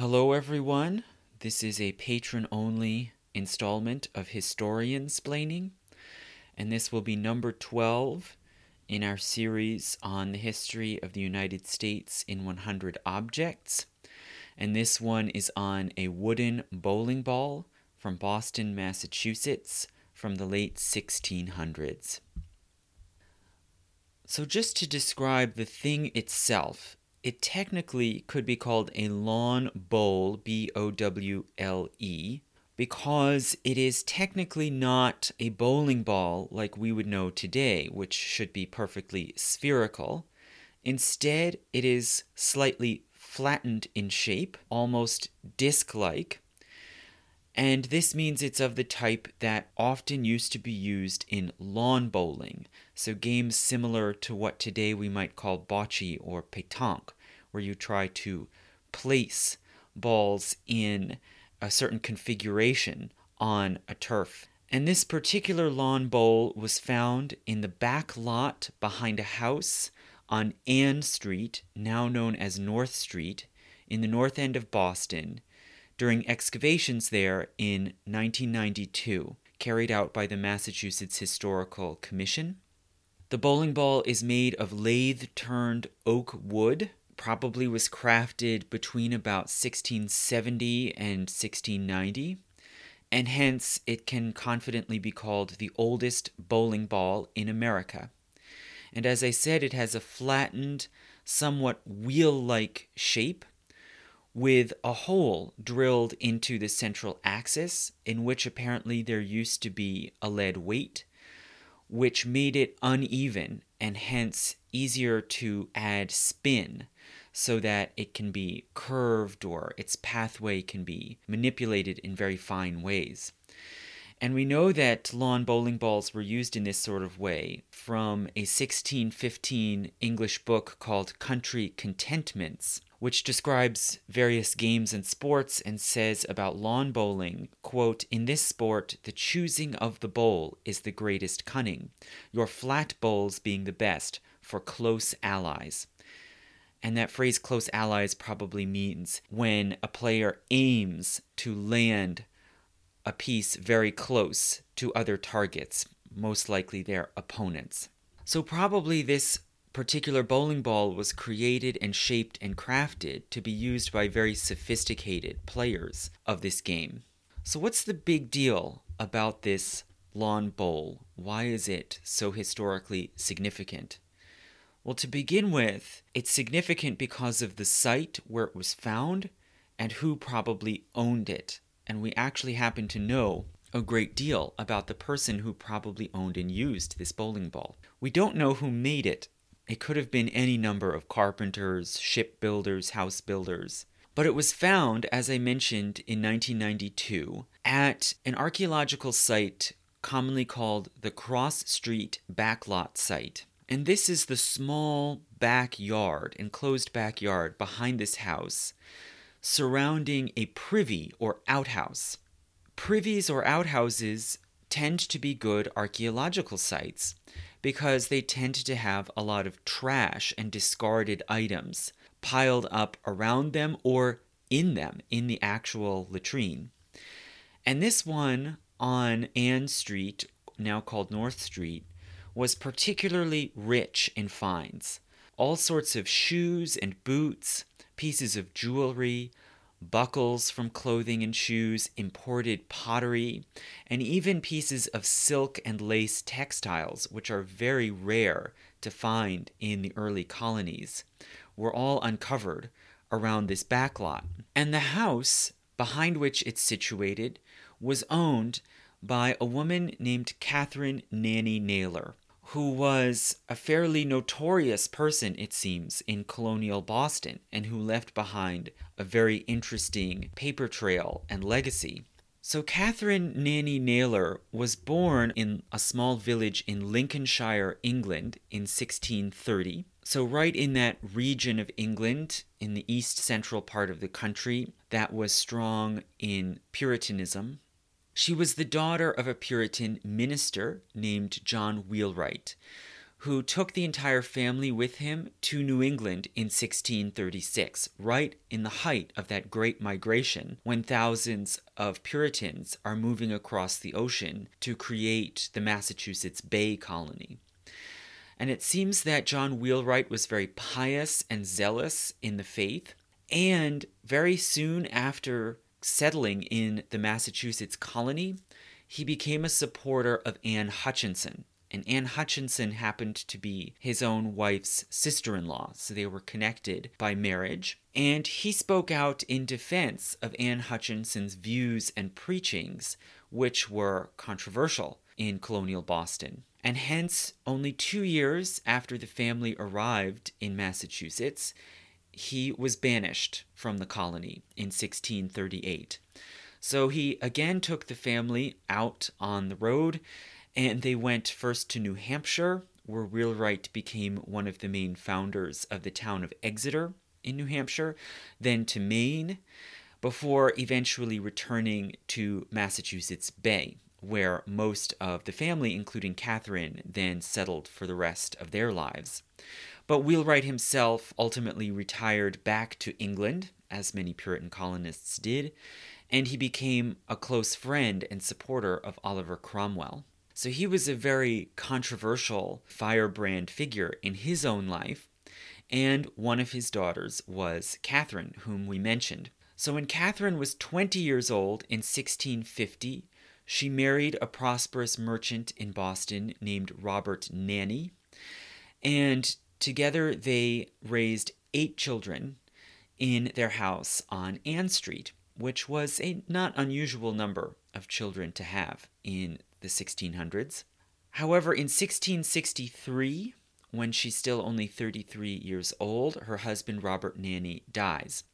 Hello, everyone. This is a patron only installment of Historian Splaining, and this will be number 12 in our series on the history of the United States in 100 objects. And this one is on a wooden bowling ball from Boston, Massachusetts from the late 1600s. So, just to describe the thing itself, it technically could be called a lawn bowl, B O W L E, because it is technically not a bowling ball like we would know today, which should be perfectly spherical. Instead, it is slightly flattened in shape, almost disc like. And this means it's of the type that often used to be used in lawn bowling, so games similar to what today we might call bocce or pétanque, where you try to place balls in a certain configuration on a turf. And this particular lawn bowl was found in the back lot behind a house on Ann Street, now known as North Street, in the north end of Boston, during excavations there in 1992, carried out by the Massachusetts Historical Commission. The bowling ball is made of lathe turned oak wood probably was crafted between about 1670 and 1690, and hence it can confidently be called the oldest bowling ball in America. And as I said, it has a flattened, somewhat wheel like shape with a hole drilled into the central axis, in which apparently there used to be a lead weight, which made it uneven and hence easier to add spin so that it can be curved or its pathway can be manipulated in very fine ways. And we know that lawn bowling balls were used in this sort of way from a 1615 English book called Country Contentments, which describes various games and sports and says about lawn bowling, quote, "In this sport, the choosing of the bowl is the greatest cunning, your flat bowls being the best for close allies." And that phrase close allies probably means when a player aims to land a piece very close to other targets, most likely their opponents. So, probably this particular bowling ball was created and shaped and crafted to be used by very sophisticated players of this game. So, what's the big deal about this lawn bowl? Why is it so historically significant? Well, to begin with, it's significant because of the site where it was found and who probably owned it. And we actually happen to know a great deal about the person who probably owned and used this bowling ball. We don't know who made it. It could have been any number of carpenters, shipbuilders, house builders. But it was found, as I mentioned, in 1992 at an archaeological site commonly called the Cross Street Backlot Site. And this is the small backyard, enclosed backyard behind this house, surrounding a privy or outhouse. Privies or outhouses tend to be good archaeological sites because they tend to have a lot of trash and discarded items piled up around them or in them in the actual latrine. And this one on Ann Street, now called North Street, was particularly rich in finds. All sorts of shoes and boots, pieces of jewelry, buckles from clothing and shoes, imported pottery, and even pieces of silk and lace textiles, which are very rare to find in the early colonies, were all uncovered around this backlot. And the house behind which it's situated was owned by a woman named Catherine Nanny Naylor who was a fairly notorious person, it seems, in colonial Boston, and who left behind a very interesting paper trail and legacy. So, Catherine Nanny Naylor was born in a small village in Lincolnshire, England, in 1630. So, right in that region of England, in the east central part of the country, that was strong in Puritanism, she was the daughter of a Puritan minister named John Wheelwright, who took the entire family with him to New England in 1636, right in the height of that great migration when thousands of Puritans are moving across the ocean to create the Massachusetts Bay Colony. And it seems that John Wheelwright was very pious and zealous in the faith, and very soon after settling in the Massachusetts colony, he became a supporter of Anne Hutchinson, and Anne Hutchinson happened to be his own wife's sister in law, so they were connected by marriage. And he spoke out in defense of Anne Hutchinson's views and preachings, which were controversial in colonial Boston. And hence, only two years after the family arrived in Massachusetts, he was banished from the colony in 1638. So he again took the family out on the road and they went first to New Hampshire, where Wheelwright became one of the main founders of the town of Exeter in New Hampshire, then to Maine, before eventually returning to Massachusetts Bay, where most of the family, including Catherine, then settled for the rest of their lives. But Wheelwright himself ultimately retired back to England, as many Puritan colonists did, and he became a close friend and supporter of Oliver Cromwell. So he was a very controversial firebrand figure in his own life, and one of his daughters was Catherine, whom we mentioned. So when Catherine was 20 years old in 1650, she married a prosperous merchant in Boston named Robert Nanny, and together they raised eight children in their house on Ann Street, which was a not unusual number of children to have in the 1600s. However, in 1663, when she's still only 33 years old, her husband Robert Nanny dies.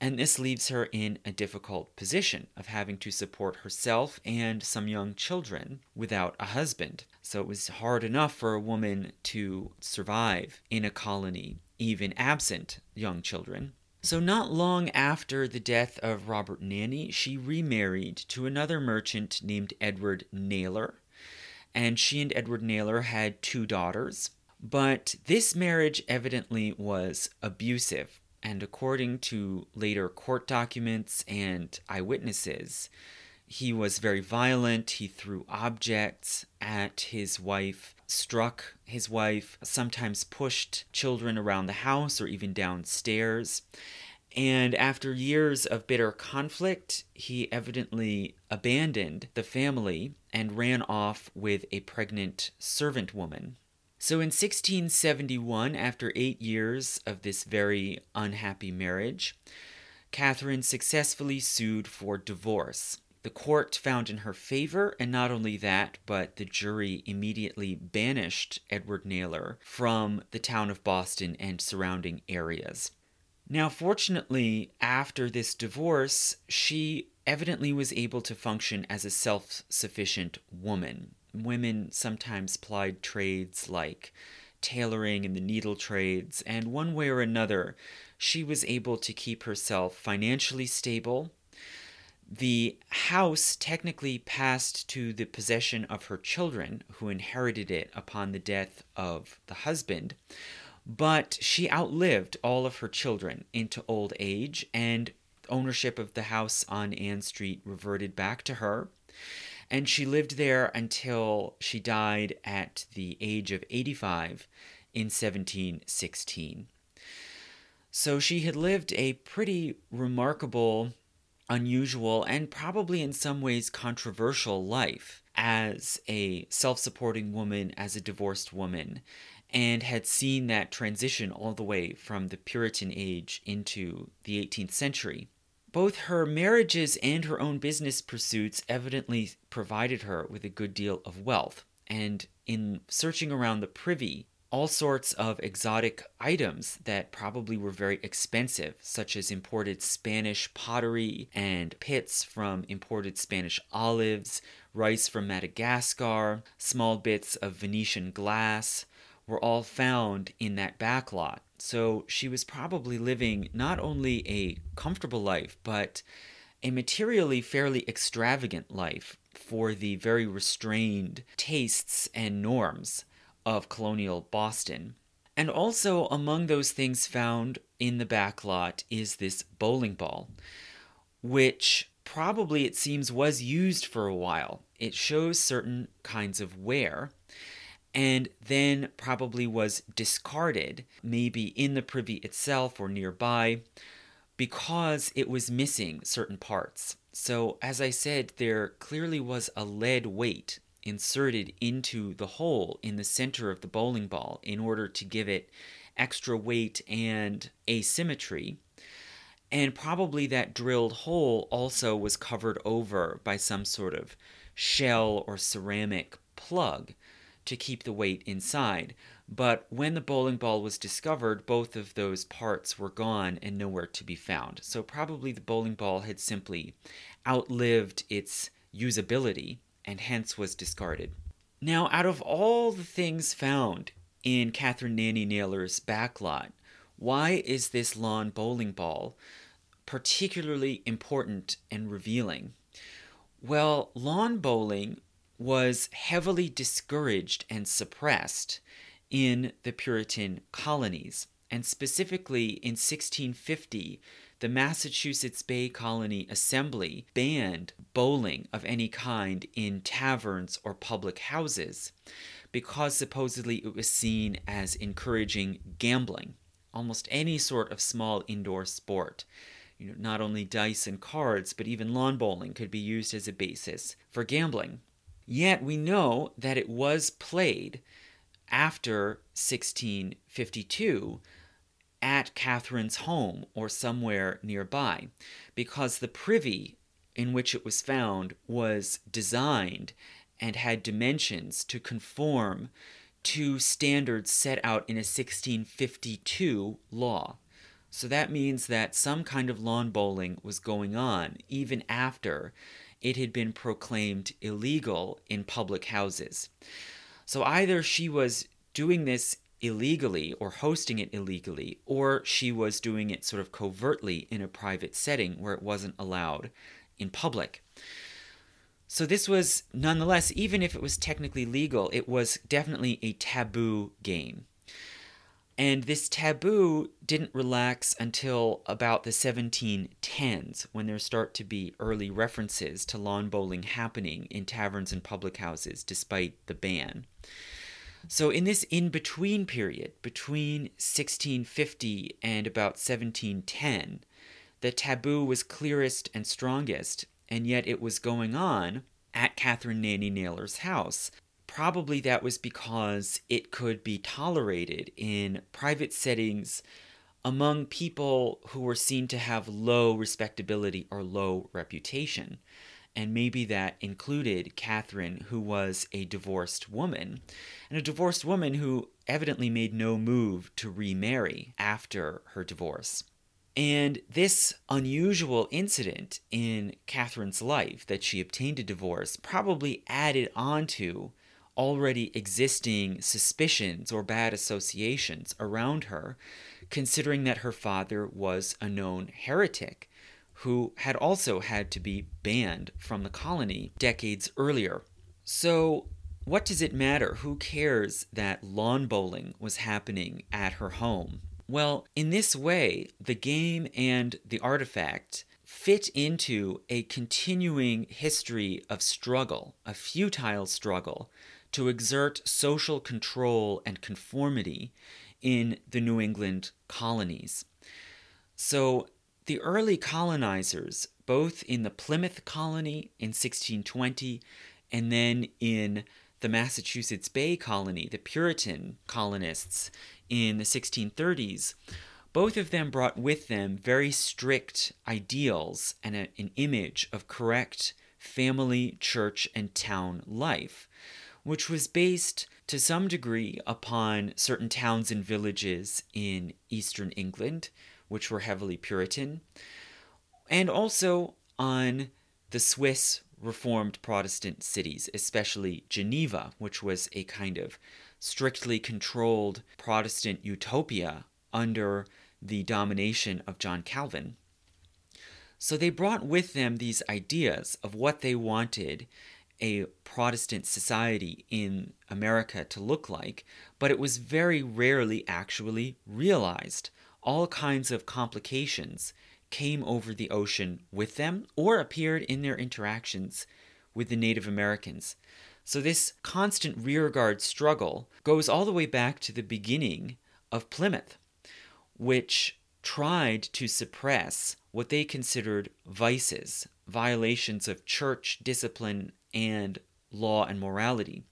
And this leaves her in a difficult position of having to support herself and some young children without a husband. So it was hard enough for a woman to survive in a colony, even absent young children. So, not long after the death of Robert Nanny, she remarried to another merchant named Edward Naylor. And she and Edward Naylor had two daughters. But this marriage evidently was abusive. And according to later court documents and eyewitnesses, he was very violent. He threw objects at his wife, struck his wife, sometimes pushed children around the house or even downstairs. And after years of bitter conflict, he evidently abandoned the family and ran off with a pregnant servant woman. So in 1671, after eight years of this very unhappy marriage, Catherine successfully sued for divorce. The court found in her favor, and not only that, but the jury immediately banished Edward Naylor from the town of Boston and surrounding areas. Now, fortunately, after this divorce, she evidently was able to function as a self sufficient woman. Women sometimes plied trades like tailoring and the needle trades, and one way or another, she was able to keep herself financially stable the house technically passed to the possession of her children, who inherited it upon the death of the husband. But she outlived all of her children into old age, and ownership of the house on Ann Street reverted back to her. And she lived there until she died at the age of 85 in 1716. So she had lived a pretty remarkable unusual and probably in some ways controversial life as a self supporting woman, as a divorced woman, and had seen that transition all the way from the Puritan age into the 18th century. Both her marriages and her own business pursuits evidently provided her with a good deal of wealth, and in searching around the privy all sorts of exotic items that probably were very expensive, such as imported Spanish pottery and pits from imported Spanish olives, rice from Madagascar, small bits of Venetian glass, were all found in that backlot. So she was probably living not only a comfortable life, but a materially fairly extravagant life for the very restrained tastes and norms of colonial Boston. And also, among those things found in the backlot is this bowling ball, which probably it seems was used for a while. It shows certain kinds of wear and then probably was discarded, maybe in the privy itself or nearby, because it was missing certain parts. So, as I said, there clearly was a lead weight inserted into the hole in the center of the bowling ball in order to give it extra weight and asymmetry. And probably that drilled hole also was covered over by some sort of shell or ceramic plug to keep the weight inside. But when the bowling ball was discovered, both of those parts were gone and nowhere to be found. So probably the bowling ball had simply outlived its usability and hence was discarded. Now, out of all the things found in Catherine Nanny Naylor's backlot, why is this lawn bowling ball particularly important and revealing? Well, lawn bowling was heavily discouraged and suppressed in the Puritan colonies. And specifically in 1650, the Massachusetts Bay Colony Assembly banned bowling of any kind in taverns or public houses because supposedly it was seen as encouraging gambling, almost any sort of small indoor sport. You know, not only dice and cards, but even lawn bowling could be used as a basis for gambling. Yet we know that it was played after 1652 at Catherine's home or somewhere nearby, because the privy in which it was found was designed and had dimensions to conform to standards set out in a 1652 law. So that means that some kind of lawn bowling was going on even after it had been proclaimed illegal in public houses. So either she was doing this illegally or hosting it illegally, or she was doing it sort of covertly in a private setting where it wasn't allowed in public. So this was nonetheless, even if it was technically legal, it was definitely a taboo game. And this taboo didn't relax until about the 1710s, when there start to be early references to lawn bowling happening in taverns and public houses, despite the ban. So, in this in between period, between 1650 and about 1710, the taboo was clearest and strongest, and yet it was going on at Catherine Nanny Naylor's house Probably that was because it could be tolerated in private settings among people who were seen to have low respectability or low reputation. And maybe that included Catherine, who was a divorced woman, and a divorced woman who evidently made no move to remarry after her divorce. And this unusual incident in Catherine's life, that she obtained a divorce, probably added on to already existing suspicions or bad associations around her, considering that her father was a known heretic who had also had to be banned from the colony decades earlier. So, what does it matter? Who cares that lawn bowling was happening at her home? Well, in this way, the game and the artifact fit into a continuing history of struggle, a futile struggle to exert social control and conformity in the New England colonies. So the early colonizers, both in the Plymouth colony in 1620 and then in the Massachusetts Bay colony, the Puritan colonists in the 1630s, both of them brought with them very strict ideals and a, an image of correct family, church, and town life which was based to some degree upon certain towns and villages in eastern England, which were heavily Puritan, and also on the Swiss Reformed Protestant cities, especially Geneva, which was a kind of strictly controlled Protestant utopia under the domination of John Calvin. So they brought with them these ideas of what they wanted a Protestant society in America to look like, but it was very rarely actually realized. All kinds of complications came over the ocean with them or appeared in their interactions with the Native Americans. So, this constant rearguard struggle goes all the way back to the beginning of Plymouth, which tried to suppress what they considered vices, violations of church discipline and law and morality,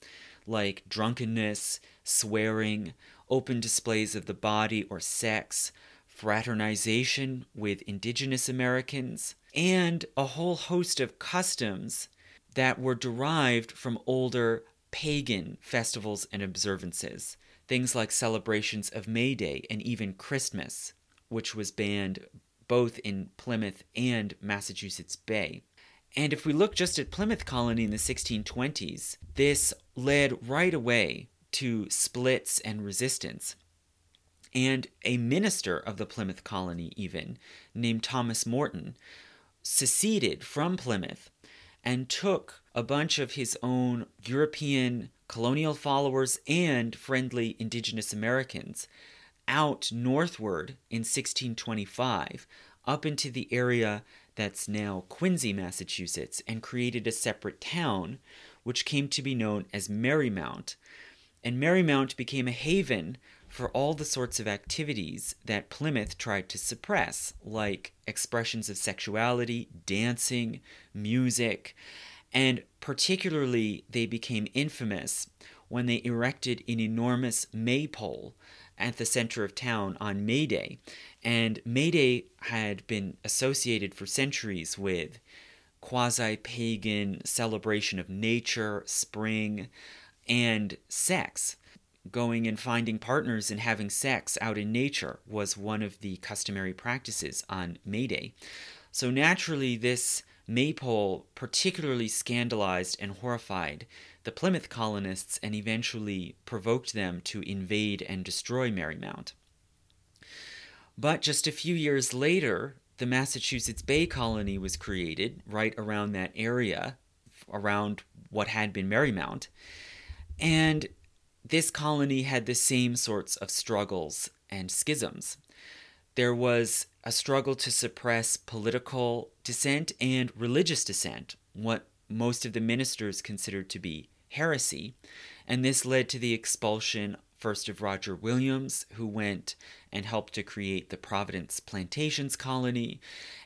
like drunkenness, swearing, open displays of the body or sex, fraternization with indigenous Americans, and a whole host of customs that were derived from older pagan festivals and observances. Things like celebrations of May Day and even Christmas, which was banned both in Plymouth and Massachusetts Bay. And if we look just at Plymouth Colony in the 1620s, this led right away to splits and resistance. And a minister of the Plymouth Colony, even, named Thomas Morton, seceded from Plymouth and took a bunch of his own European colonial followers and friendly indigenous Americans out northward in 1625 up into the area that's now Quincy, Massachusetts, and created a separate town, which came to be known as Merrymount. And Merrymount became a haven for all the sorts of activities that Plymouth tried to suppress, like expressions of sexuality, dancing, music, and particularly they became infamous when they erected an enormous maypole at the center of town on May Day. And May Day had been associated for centuries with quasi pagan celebration of nature, spring, and sex. Going and finding partners and having sex out in nature was one of the customary practices on May Day. So naturally, this maypole particularly scandalized and horrified the Plymouth colonists and eventually provoked them to invade and destroy Merrymount. But just a few years later, the Massachusetts Bay Colony was created right around that area, around what had been Merrymount. And this colony had the same sorts of struggles and schisms. There was a struggle to suppress political dissent and religious dissent, what most of the ministers considered to be heresy, and this led to the expulsion first of Roger Williams, who went and helped to create the Providence Plantations Colony,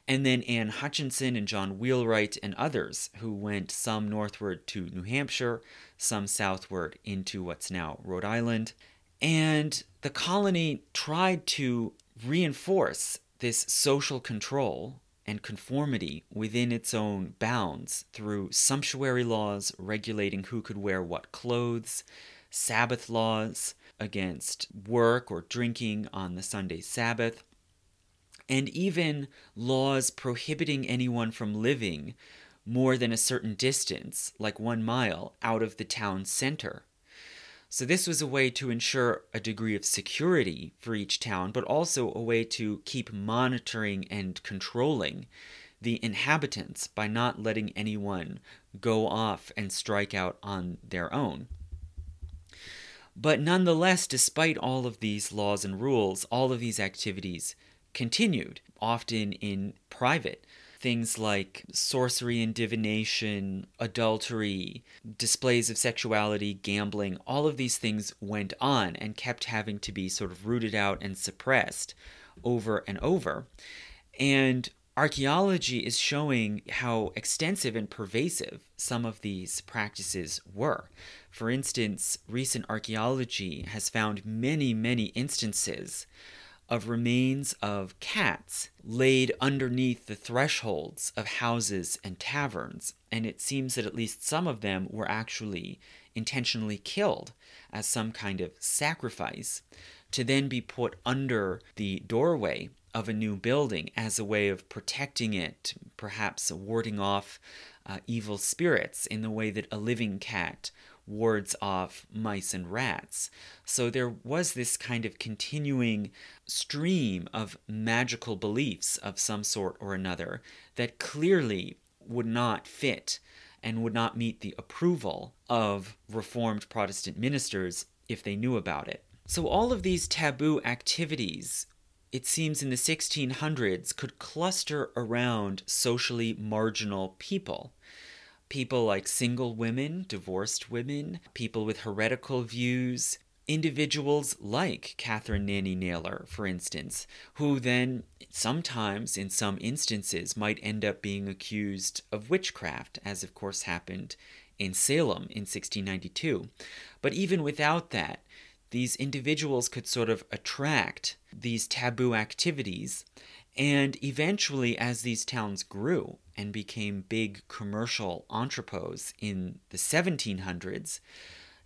and then Anne Hutchinson and John Wheelwright and others who went some northward to New Hampshire, some southward into what's now Rhode Island. And the colony tried to reinforce this social control and conformity within its own bounds through sumptuary laws regulating who could wear what clothes, Sabbath laws against work or drinking on the Sunday Sabbath, and even laws prohibiting anyone from living more than a certain distance, like one mile, out of the town center. So, this was a way to ensure a degree of security for each town, but also a way to keep monitoring and controlling the inhabitants by not letting anyone go off and strike out on their own. But nonetheless, despite all of these laws and rules, all of these activities continued, often in private things like sorcery and divination, adultery, displays of sexuality, gambling, all of these things went on and kept having to be sort of rooted out and suppressed over and over. And archaeology is showing how extensive and pervasive some of these practices were. For instance, recent archaeology has found many, many instances of remains of cats laid underneath the thresholds of houses and taverns, and it seems that at least some of them were actually intentionally killed as some kind of sacrifice to then be put under the doorway of a new building as a way of protecting it, perhaps warding off uh, evil spirits in the way that a living cat wards off mice and rats. So there was this kind of continuing stream of magical beliefs of some sort or another that clearly would not fit and would not meet the approval of Reformed Protestant ministers if they knew about it. So, all of these taboo activities, it seems in the 1600s, could cluster around socially marginal people. People like single women, divorced women, people with heretical views, individuals like Catherine Nanny Naylor, for instance, who then sometimes, in some instances, might end up being accused of witchcraft, as of course happened in Salem in 1692. But even without that, these individuals could sort of attract these taboo activities. And eventually, as these towns grew and became big commercial entrepôts in the 1700s,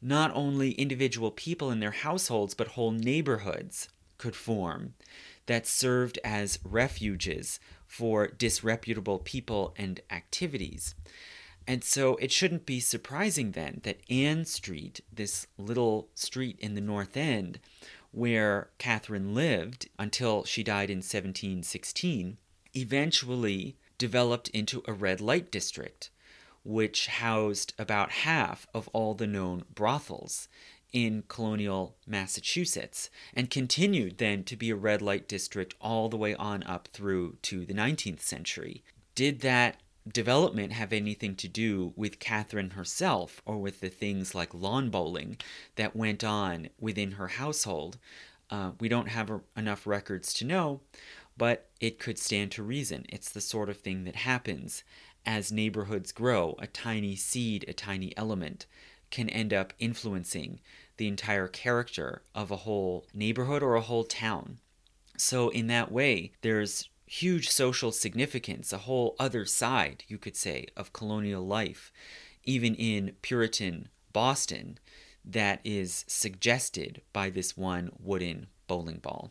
not only individual people in their households, but whole neighborhoods could form that served as refuges for disreputable people and activities. And so it shouldn't be surprising then that Ann Street, this little street in the North End where Catherine lived until she died in 1716, eventually developed into a red light district which housed about half of all the known brothels in colonial Massachusetts and continued then to be a red light district all the way on up through to the 19th century. Did that development have anything to do with Catherine herself or with the things like lawn bowling that went on within her household? Uh, we don't have a, enough records to know, but it could stand to reason. It's the sort of thing that happens as neighborhoods grow, a tiny seed, a tiny element, can end up influencing the entire character of a whole neighborhood or a whole town. So, in that way, there's huge social significance, a whole other side, you could say, of colonial life, even in Puritan Boston, that is suggested by this one wooden bowling ball.